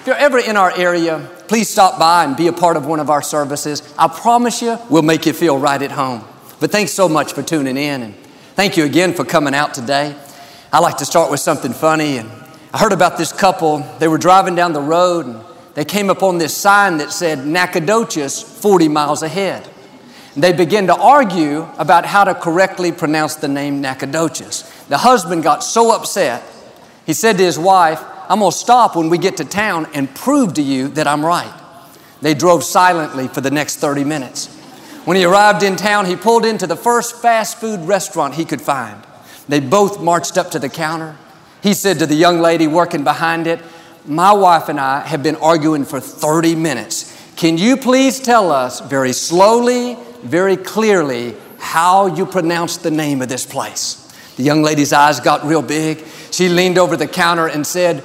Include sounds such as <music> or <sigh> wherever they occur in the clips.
if you're ever in our area, please stop by and be a part of one of our services. I promise you, we'll make you feel right at home. But thanks so much for tuning in. And thank you again for coming out today. I like to start with something funny. And I heard about this couple. They were driving down the road and they came upon this sign that said Nacogdoches 40 miles ahead. And they began to argue about how to correctly pronounce the name Nacogdoches. The husband got so upset, he said to his wife, I'm going to stop when we get to town and prove to you that I'm right. They drove silently for the next 30 minutes. When he arrived in town, he pulled into the first fast food restaurant he could find. They both marched up to the counter. He said to the young lady working behind it, My wife and I have been arguing for 30 minutes. Can you please tell us very slowly, very clearly, how you pronounce the name of this place? The young lady's eyes got real big. She leaned over the counter and said,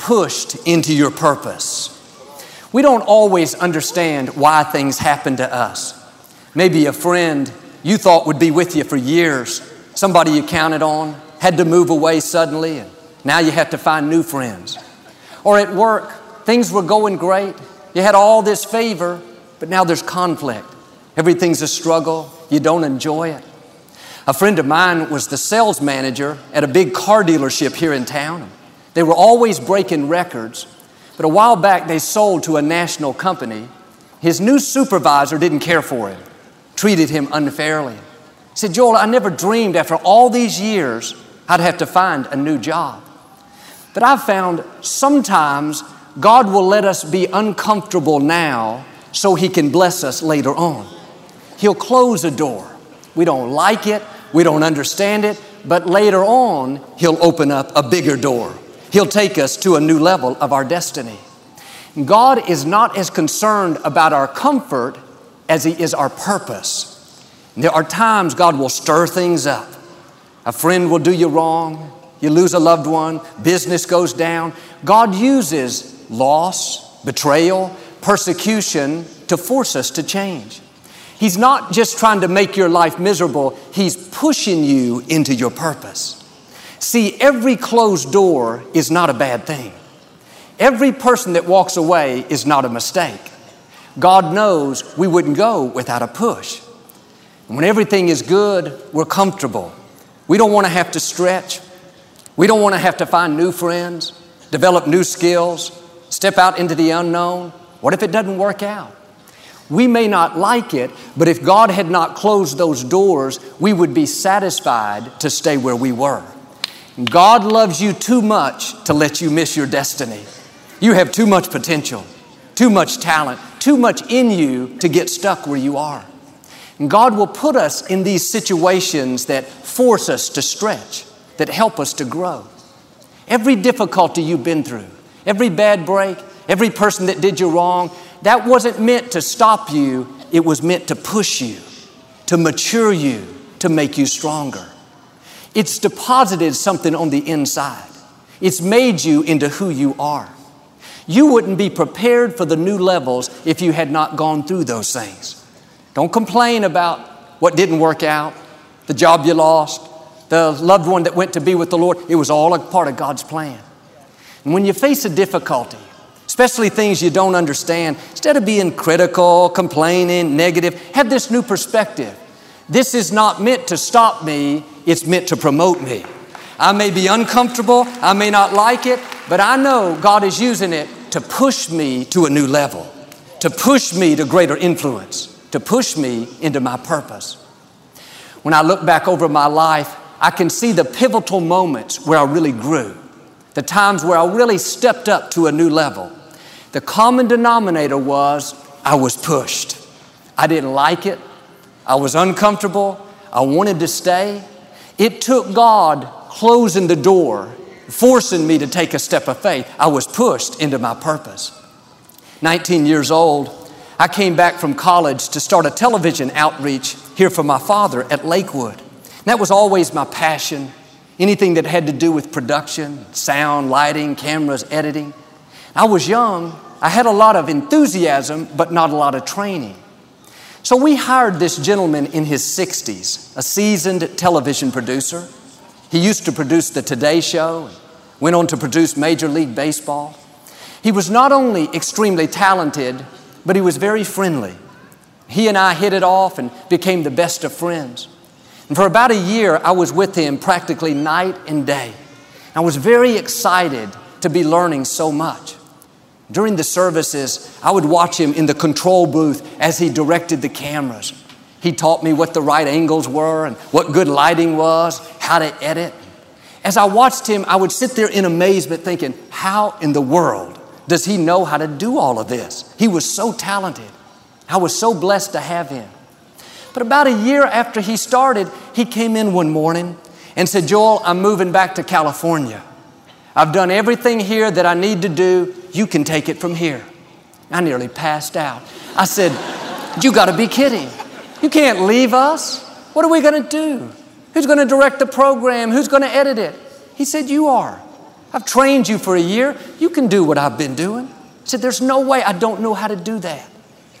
pushed into your purpose. We don't always understand why things happen to us. Maybe a friend you thought would be with you for years, somebody you counted on, had to move away suddenly, and now you have to find new friends. Or at work, things were going great, you had all this favor, but now there's conflict. Everything's a struggle, you don't enjoy it. A friend of mine was the sales manager at a big car dealership here in town. They were always breaking records, but a while back they sold to a national company. His new supervisor didn't care for him, treated him unfairly. He said, Joel, I never dreamed after all these years I'd have to find a new job. But I've found sometimes God will let us be uncomfortable now so He can bless us later on. He'll close a door. We don't like it, we don't understand it, but later on, He'll open up a bigger door. He'll take us to a new level of our destiny. God is not as concerned about our comfort as He is our purpose. There are times God will stir things up. A friend will do you wrong, you lose a loved one, business goes down. God uses loss, betrayal, persecution to force us to change. He's not just trying to make your life miserable, He's pushing you into your purpose. See, every closed door is not a bad thing. Every person that walks away is not a mistake. God knows we wouldn't go without a push. When everything is good, we're comfortable. We don't want to have to stretch. We don't want to have to find new friends, develop new skills, step out into the unknown. What if it doesn't work out? We may not like it, but if God had not closed those doors, we would be satisfied to stay where we were. God loves you too much to let you miss your destiny. You have too much potential, too much talent, too much in you to get stuck where you are. And God will put us in these situations that force us to stretch, that help us to grow. Every difficulty you've been through, every bad break, every person that did you wrong, that wasn't meant to stop you, it was meant to push you, to mature you, to make you stronger. It's deposited something on the inside. It's made you into who you are. You wouldn't be prepared for the new levels if you had not gone through those things. Don't complain about what didn't work out, the job you lost, the loved one that went to be with the Lord. It was all a part of God's plan. And when you face a difficulty, especially things you don't understand, instead of being critical, complaining, negative, have this new perspective. This is not meant to stop me, it's meant to promote me. I may be uncomfortable, I may not like it, but I know God is using it to push me to a new level. to push me to greater influence, to push me into my purpose. When I look back over my life, I can see the pivotal moments where I really grew, the times where I really stepped up to a new level. The common denominator was I was pushed. I didn't like it. I was uncomfortable. I wanted to stay. It took God closing the door, forcing me to take a step of faith. I was pushed into my purpose. 19 years old, I came back from college to start a television outreach here for my father at Lakewood. And that was always my passion. Anything that had to do with production, sound, lighting, cameras, editing. I was young. I had a lot of enthusiasm, but not a lot of training. So we hired this gentleman in his 60s, a seasoned television producer. He used to produce the Today Show, went on to produce Major League Baseball. He was not only extremely talented, but he was very friendly. He and I hit it off and became the best of friends. And for about a year, I was with him practically night and day. I was very excited to be learning so much. During the services, I would watch him in the control booth as he directed the cameras. He taught me what the right angles were and what good lighting was, how to edit. As I watched him, I would sit there in amazement thinking, how in the world does he know how to do all of this? He was so talented. I was so blessed to have him. But about a year after he started, he came in one morning and said, Joel, I'm moving back to California. I've done everything here that I need to do. You can take it from here. I nearly passed out. I said, You got to be kidding. You can't leave us. What are we going to do? Who's going to direct the program? Who's going to edit it? He said, You are. I've trained you for a year. You can do what I've been doing. He said, There's no way I don't know how to do that.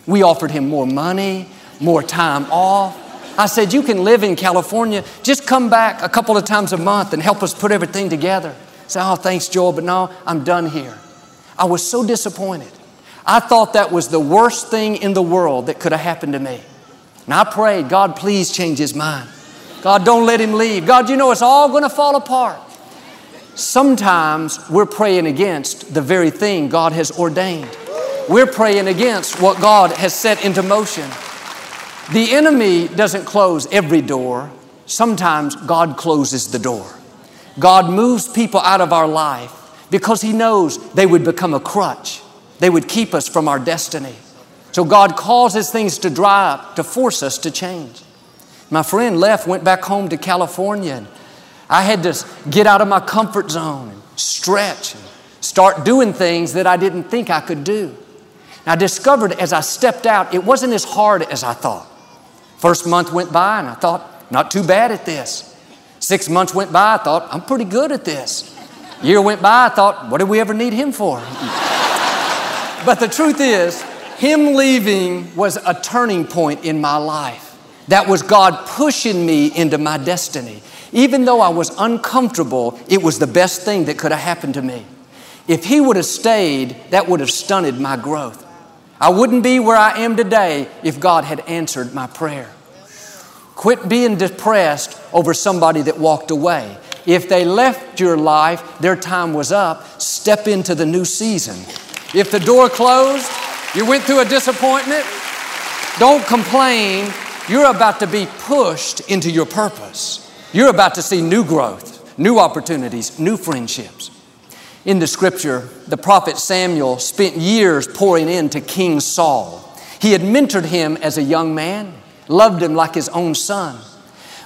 We offered him more money, more time off. I said, You can live in California. Just come back a couple of times a month and help us put everything together. Said, Oh, thanks, Joel, but no, I'm done here. I was so disappointed. I thought that was the worst thing in the world that could have happened to me. And I prayed, God, please change his mind. God, don't let him leave. God, you know it's all going to fall apart sometimes we're praying against the very thing God has ordained. We're praying against what God has set into motion. The enemy doesn't close every door. Sometimes God closes the door. God moves people out of our life because He knows they would become a crutch. They would keep us from our destiny. So God causes things to dry up to force us to change. My friend left, went back home to California, and I had to get out of my comfort zone and stretch and start doing things that I didn't think I could do. And I discovered as I stepped out, it wasn't as hard as I thought. First month went by and I thought, not too bad at this. Six months went by, I thought, I'm pretty good at this. Year went by, I thought, what did we ever need him for? <laughs> but the truth is, him leaving was a turning point in my life. That was God pushing me into my destiny. Even though I was uncomfortable, it was the best thing that could have happened to me. If he would have stayed, that would have stunted my growth. I wouldn't be where I am today if God had answered my prayer. Quit being depressed over somebody that walked away. If they left your life, their time was up, step into the new season. If the door closed, you went through a disappointment, don't complain. You're about to be pushed into your purpose. You're about to see new growth, new opportunities, new friendships. In the scripture, the prophet Samuel spent years pouring into King Saul. He had mentored him as a young man, loved him like his own son.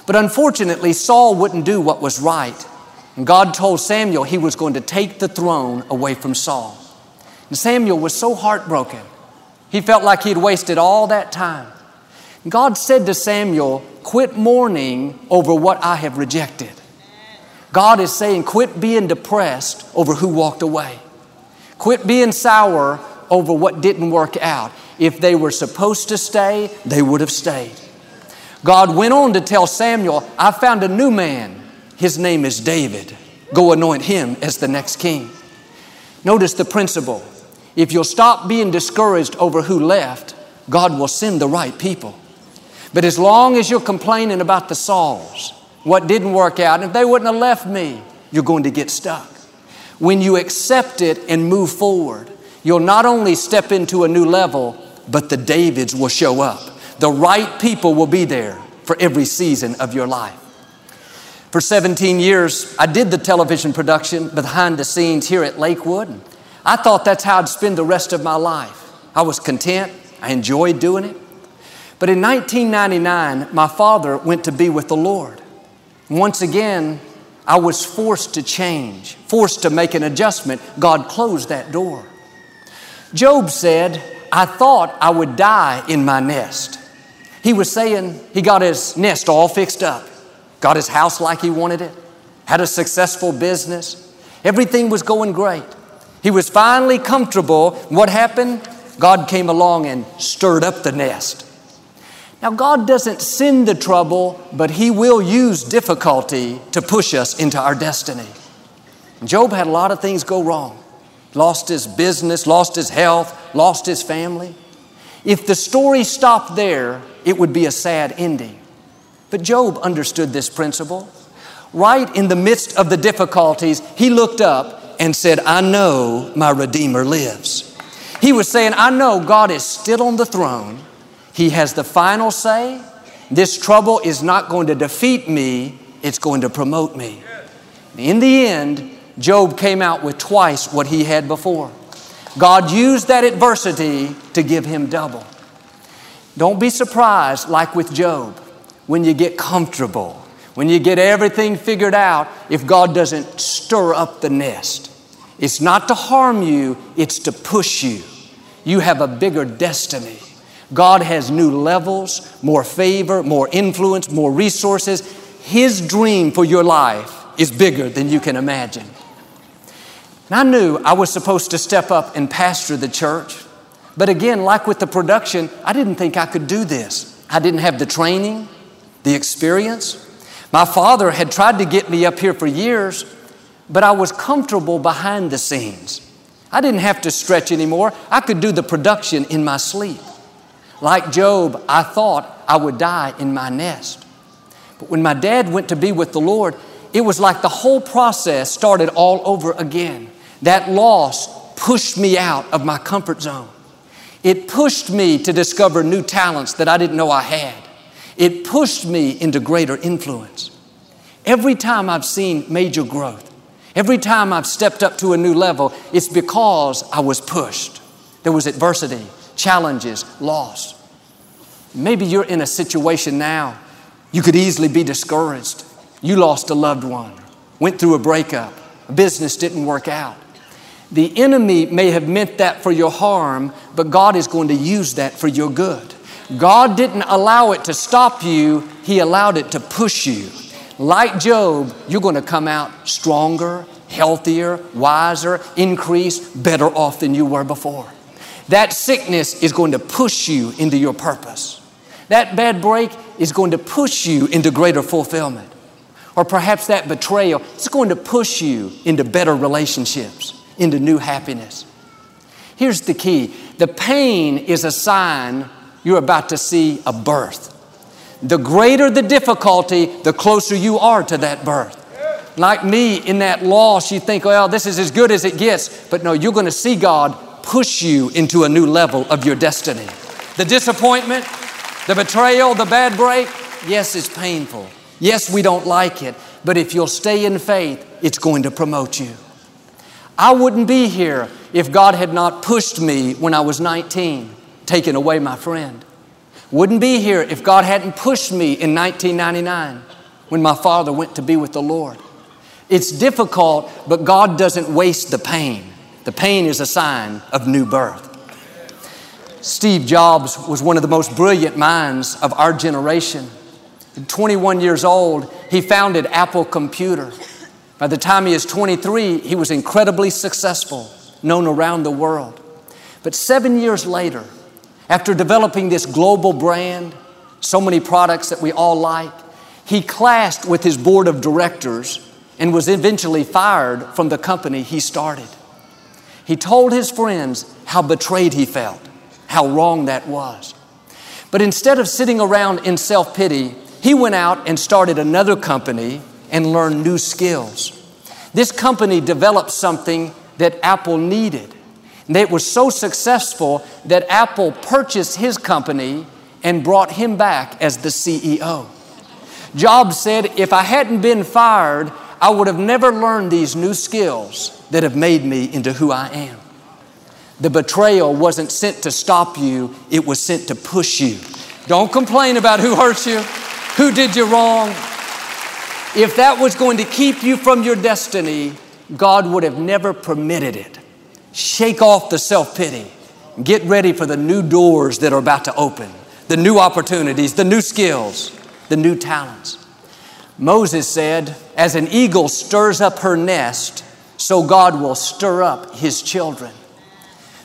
But unfortunately, Saul wouldn't do what was right. And God told Samuel he was going to take the throne away from Saul. And Samuel was so heartbroken. He felt like he had wasted all that time. God said to Samuel, Quit mourning over what I have rejected. God is saying, Quit being depressed over who walked away. Quit being sour over what didn't work out. If they were supposed to stay, they would have stayed. God went on to tell Samuel, I found a new man. His name is David. Go anoint him as the next king. Notice the principle. If you'll stop being discouraged over who left, God will send the right people. But as long as you're complaining about the Sauls, what didn't work out, and if they wouldn't have left me, you're going to get stuck. When you accept it and move forward, you'll not only step into a new level, but the Davids will show up. The right people will be there for every season of your life. For 17 years, I did the television production behind the scenes here at Lakewood. I thought that's how I'd spend the rest of my life. I was content, I enjoyed doing it. But in 1999, my father went to be with the Lord. Once again, I was forced to change, forced to make an adjustment. God closed that door. Job said, I thought I would die in my nest. He was saying he got his nest all fixed up, got his house like he wanted it, had a successful business. Everything was going great. He was finally comfortable. What happened? God came along and stirred up the nest. Now, God doesn't send the trouble, but He will use difficulty to push us into our destiny. Job had a lot of things go wrong. Lost his business, lost his health, lost his family. If the story stopped there, it would be a sad ending. But Job understood this principle. Right in the midst of the difficulties, he looked up and said, I know my Redeemer lives. He was saying, I know God is still on the throne. He has the final say. This trouble is not going to defeat me, it's going to promote me. In the end, Job came out with twice what he had before. God used that adversity to give him double. Don't be surprised, like with Job, when you get comfortable when you get everything figured out, if God doesn't stir up the nest, it's not to harm you, it's to push you. You have a bigger destiny. God has new levels, more favor, more influence, more resources. His dream for your life is bigger than you can imagine. And I knew I was supposed to step up and pastor the church. But again, like with the production, I didn't think I could do this. I didn't have the training, the experience. My father had tried to get me up here for years, but I was comfortable behind the scenes. I didn't have to stretch anymore. I could do the production in my sleep. Like Job, I thought I would die in my nest. But when my dad went to be with the Lord, it was like the whole process started all over again. That loss pushed me out of my comfort zone. It pushed me to discover new talents that I didn't know I had. It pushed me into greater influence. Every time I've seen major growth, every time I've stepped up to a new level, it's because I was pushed. There was adversity, challenges, loss. Maybe you're in a situation now, you could easily be discouraged. You lost a loved one, went through a breakup, a business didn't work out. The enemy may have meant that for your harm, but God is going to use that for your good. God didn't allow it to stop you, He allowed it to push you. Like Job, you're going to come out stronger, healthier, wiser, increased, better off than you were before. That sickness is going to push you into your purpose. That bad break is going to push you into greater fulfillment. Or perhaps that betrayal is going to push you into better relationships, into new happiness. Here's the key the pain is a sign you're about to see a birth. The greater the difficulty, the closer you are to that birth. Like me in that loss, you think, well, this is as good as it gets. But no, you're going to see God push you into a new level of your destiny. The disappointment, the betrayal, the bad break, yes, it's painful. Yes, we don't like it. But if you'll stay in faith, it's going to promote you. I wouldn't be here if God had not pushed me when I was 19 taken away my friend. Wouldn't be here if God hadn't pushed me in 1999 when my father went to be with the Lord. It's difficult, but God doesn't waste the pain. The pain is a sign of new birth. Steve Jobs was one of the most brilliant minds of our generation. At 21 years old, he founded Apple Computer. By the time he was 23, he was incredibly successful, known around the world. But seven years later, after developing this global brand, so many products that we all like, he clashed with his board of directors and was eventually fired from the company he started. He told his friends how betrayed he felt, how wrong that was. But instead of sitting around in self pity, he went out and started another company and learn new skills. This company developed something that Apple needed And it was so successful that Apple purchased his company and brought him back as the CEO. Jobs said, If I hadn't been fired, I would have never learned these new skills that have made me into who I am. The betrayal wasn't sent to stop you, it was sent to push you. Don't complain about who hurt you, who did you wrong. If that was going to keep you from your destiny, God would have never permitted it. Shake off the self pity. Get ready for the new doors that are about to open, the new opportunities, the new skills, the new talents. Moses said, As an eagle stirs up her nest, so God will stir up his children.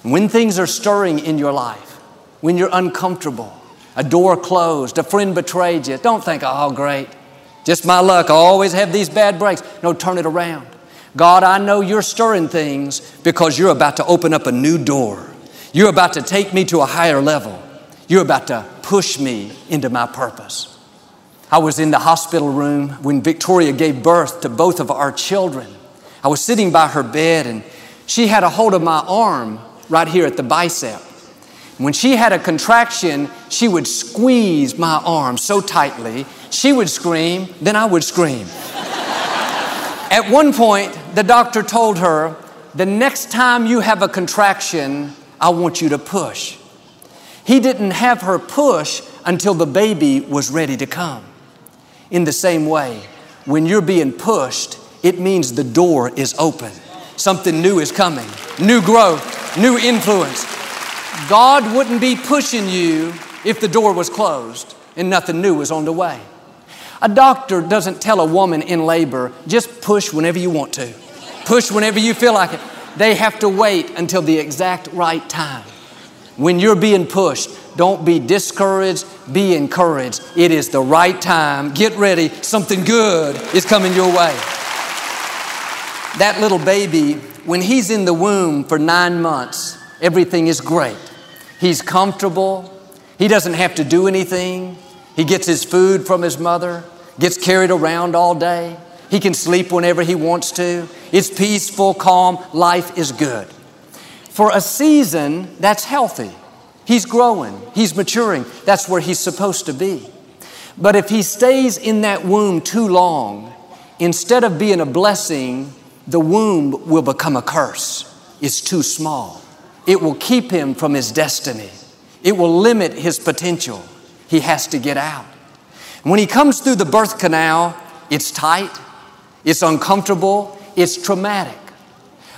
When things are stirring in your life, when you're uncomfortable, a door closed, a friend betrayed you, don't think, oh, great, just my luck, I always have these bad breaks. No, turn it around. God, I know you're stirring things because you're about to open up a new door. You're about to take me to a higher level. You're about to push me into my purpose. I was in the hospital room when Victoria gave birth to both of our children. I was sitting by her bed and she had a hold of my arm right here at the bicep. When she had a contraction, she would squeeze my arm so tightly. She would scream, then I would scream. At one point, the doctor told her, The next time you have a contraction, I want you to push. He didn't have her push until the baby was ready to come. In the same way, when you're being pushed, it means the door is open. Something new is coming, new growth, new influence. God wouldn't be pushing you if the door was closed and nothing new was on the way. A doctor doesn't tell a woman in labor, just push whenever you want to, push whenever you feel like it. They have to wait until the exact right time. When you're being pushed, don't be discouraged, be encouraged. It is the right time. Get ready, something good is coming your way. That little baby, when he's in the womb for nine months, everything is great. He's comfortable, he doesn't have to do anything. He gets his food from his mother, gets carried around all day. He can sleep whenever he wants to. It's peaceful, calm. Life is good. For a season, that's healthy. He's growing, he's maturing. That's where he's supposed to be. But if he stays in that womb too long, instead of being a blessing, the womb will become a curse. It's too small. It will keep him from his destiny. It will limit his potential. He has to get out. When he comes through the birth canal, it's tight, it's uncomfortable, it's traumatic.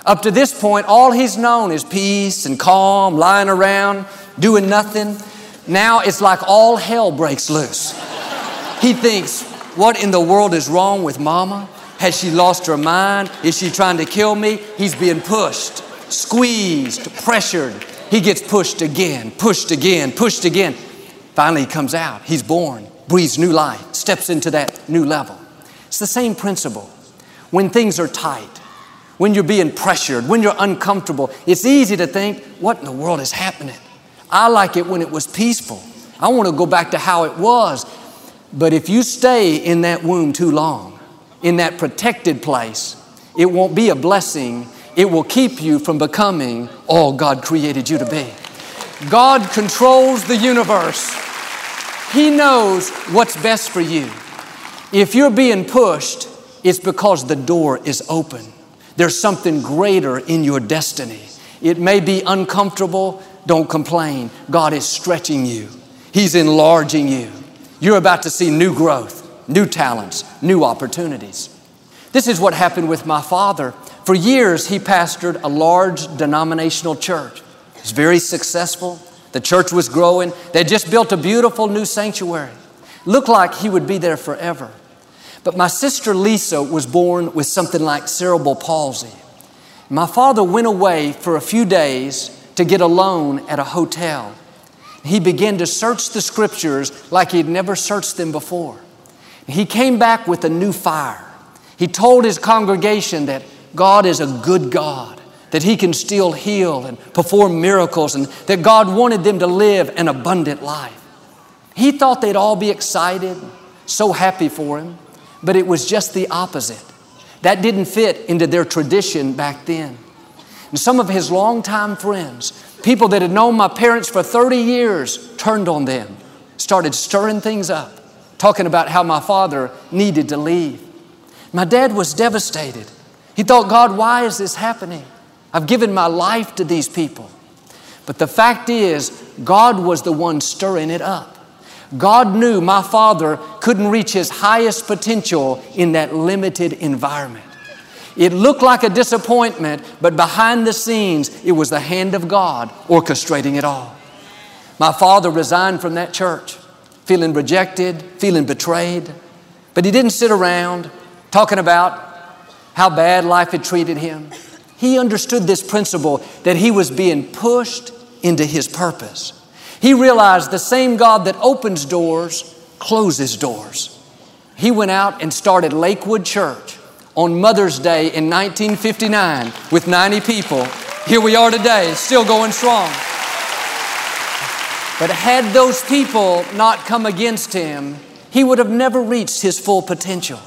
Up to this point, all he's known is peace and calm, lying around, doing nothing. Now it's like all hell breaks loose. He thinks, What in the world is wrong with mama? Has she lost her mind? Is she trying to kill me? He's being pushed, squeezed, pressured. He gets pushed again, pushed again, pushed again. Finally, he comes out. He's born, breathes new life, steps into that new level. It's the same principle. When things are tight, when you're being pressured, when you're uncomfortable, it's easy to think, what in the world is happening? I like it when it was peaceful. I want to go back to how it was. But if you stay in that womb too long, in that protected place, it won't be a blessing. It will keep you from becoming all God created you to be. God controls the universe. He knows what's best for you. If you're being pushed, it's because the door is open. There's something greater in your destiny. It may be uncomfortable, don't complain. God is stretching you, He's enlarging you. You're about to see new growth, new talents, new opportunities. This is what happened with my father. For years, he pastored a large denominational church. He was very successful. The church was growing. They just built a beautiful new sanctuary. Looked like he would be there forever. But my sister Lisa was born with something like cerebral palsy. My father went away for a few days to get a loan at a hotel. He began to search the scriptures like he'd never searched them before. He came back with a new fire. He told his congregation that God is a good God that He can still heal and perform miracles, and that God wanted them to live an abundant life. He thought they'd all be excited, so happy for Him, but it was just the opposite. That didn't fit into their tradition back then. And some of his longtime friends, people that had known my parents for 30 years, turned on them, started stirring things up, talking about how my father needed to leave. My dad was devastated. He thought, God, why is this happening? I've given my life to these people. But the fact is, God was the one stirring it up. God knew my father couldn't reach his highest potential in that limited environment. It looked like a disappointment, but behind the scenes, it was the hand of God orchestrating it all. My father resigned from that church, feeling rejected, feeling betrayed, but he didn't sit around talking about how bad life had treated him. He understood this principle that he was being pushed into his purpose. He realized the same God that opens doors closes doors. He went out and started Lakewood Church on Mother's Day in 1959 with 90 people. Here we are today, still going strong. But had those people not come against him, he would have never reached his full potential.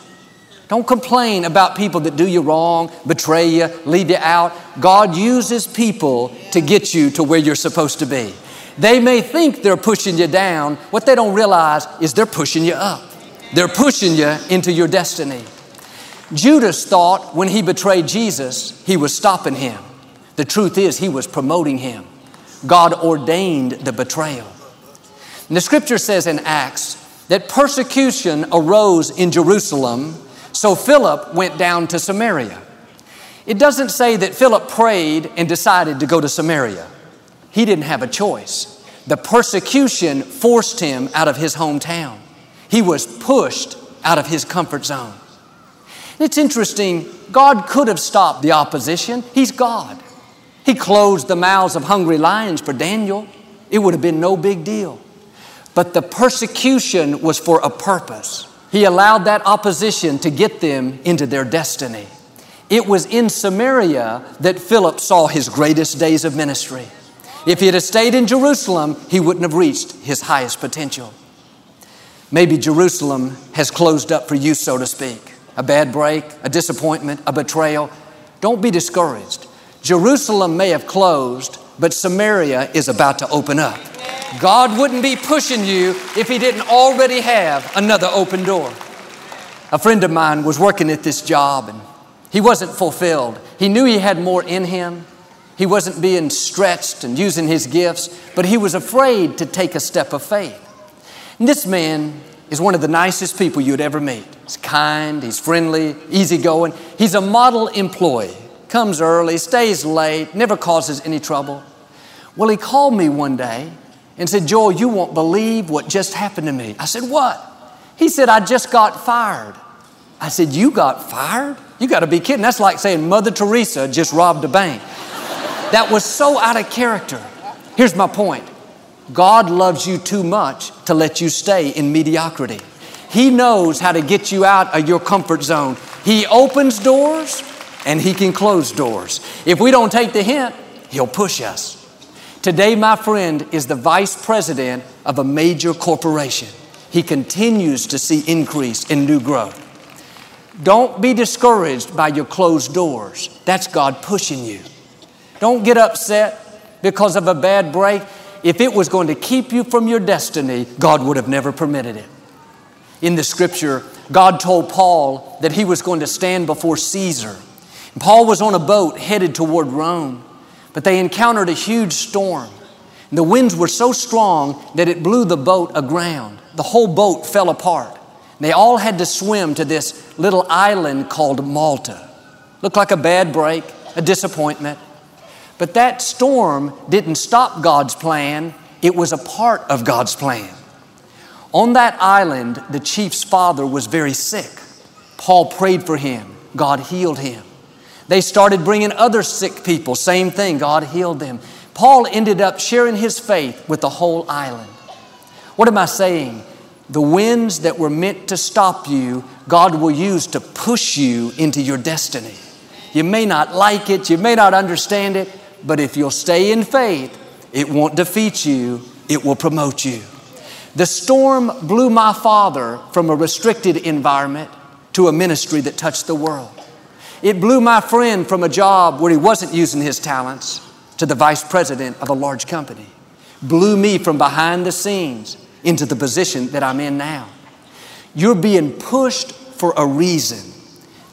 Don't complain about people that do you wrong, betray you, leave you out. God uses people to get you to where you're supposed to be. They may think they're pushing you down. What they don't realize is they're pushing you up. They're pushing you into your destiny. Judas thought when he betrayed Jesus, he was stopping him. The truth is, he was promoting him. God ordained the betrayal. And the scripture says in Acts that persecution arose in Jerusalem so Philip went down to Samaria. It doesn't say that Philip prayed and decided to go to Samaria. He didn't have a choice. The persecution forced him out of his hometown. He was pushed out of his comfort zone. It's interesting, God could have stopped the opposition. He's God. He closed the mouths of hungry lions for Daniel. It would have been no big deal. But the persecution was for a purpose. He allowed that opposition to get them into their destiny. It was in Samaria that Philip saw his greatest days of ministry. If he had stayed in Jerusalem, he wouldn't have reached his highest potential. Maybe Jerusalem has closed up for you, so to speak. A bad break, a disappointment, a betrayal. Don't be discouraged. Jerusalem may have closed, but Samaria is about to open up. God wouldn't be pushing you if He didn't already have another open door. A friend of mine was working at this job and he wasn't fulfilled. He knew he had more in him. He wasn't being stretched and using his gifts, but he was afraid to take a step of faith. And this man is one of the nicest people you'd ever meet. He's kind, he's friendly, easygoing. He's a model employee. Comes early, stays late, never causes any trouble. Well, he called me one day and said, Joel, you won't believe what just happened to me. I said, What? He said, I just got fired. I said, You got fired? You got to be kidding. That's like saying Mother Teresa just robbed a bank. <laughs> that was so out of character. Here's my point God loves you too much to let you stay in mediocrity. He knows how to get you out of your comfort zone. He opens doors and He can close doors. If we don't take the hint, He'll push us. Today, my friend is the vice president of a major corporation. He continues to see increase in new growth. Don't be discouraged by your closed doors. That's God pushing you. Don't get upset because of a bad break. If it was going to keep you from your destiny, God would have never permitted it. In the scripture, God told Paul that he was going to stand before Caesar. Paul was on a boat headed toward Rome. But they encountered a huge storm. The winds were so strong that it blew the boat aground. The whole boat fell apart. They all had to swim to this little island called Malta. Looked like a bad break, a disappointment. But that storm didn't stop God's plan, it was a part of God's plan. On that island, the chief's father was very sick. Paul prayed for him, God healed him. They started bringing other sick people, same thing, God healed them. Paul ended up sharing his faith with the whole island. What am I saying? The winds that were meant to stop you, God will use to push you into your destiny. You may not like it, you may not understand it, but if you'll stay in faith, it won't defeat you, it will promote you. The storm blew my father from a restricted environment to a ministry that touched the world. It blew my friend from a job where he wasn't using his talents to the vice president of a large company. Blew me from behind the scenes into the position that I'm in now. You're being pushed for a reason.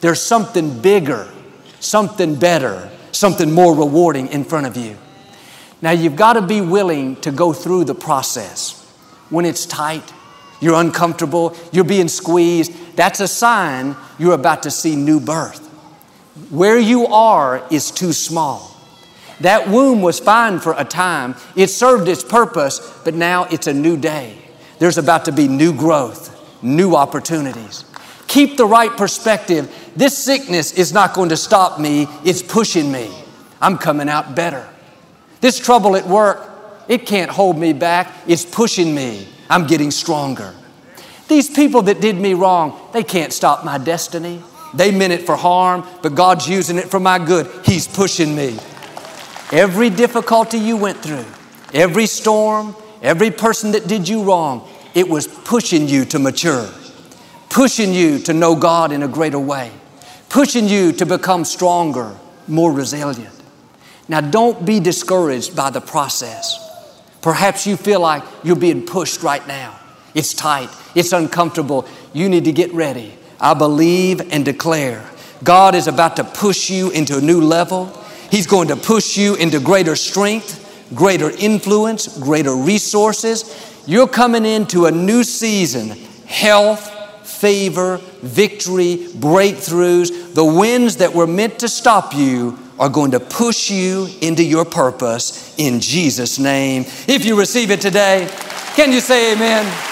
There's something bigger, something better, something more rewarding in front of you. Now, you've got to be willing to go through the process. When it's tight, you're uncomfortable, you're being squeezed, that's a sign you're about to see new birth. Where you are is too small. That womb was fine for a time, it served its purpose, but now it's a new day. There's about to be new growth, new opportunities. Keep the right perspective. This sickness is not going to stop me, it's pushing me. I'm coming out better. This trouble at work, it can't hold me back, it's pushing me. I'm getting stronger. These people that did me wrong, they can't stop my destiny. They meant it for harm, but God's using it for my good. He's pushing me. Every difficulty you went through, every storm, every person that did you wrong, it was pushing you to mature, pushing you to know God in a greater way, pushing you to become stronger, more resilient. Now, don't be discouraged by the process. Perhaps you feel like you're being pushed right now. It's tight, it's uncomfortable. You need to get ready. I believe and declare God is about to push you into a new level. He's going to push you into greater strength, greater influence, greater resources. You're coming into a new season health, favor, victory, breakthroughs. The winds that were meant to stop you are going to push you into your purpose in Jesus' name. If you receive it today, can you say amen?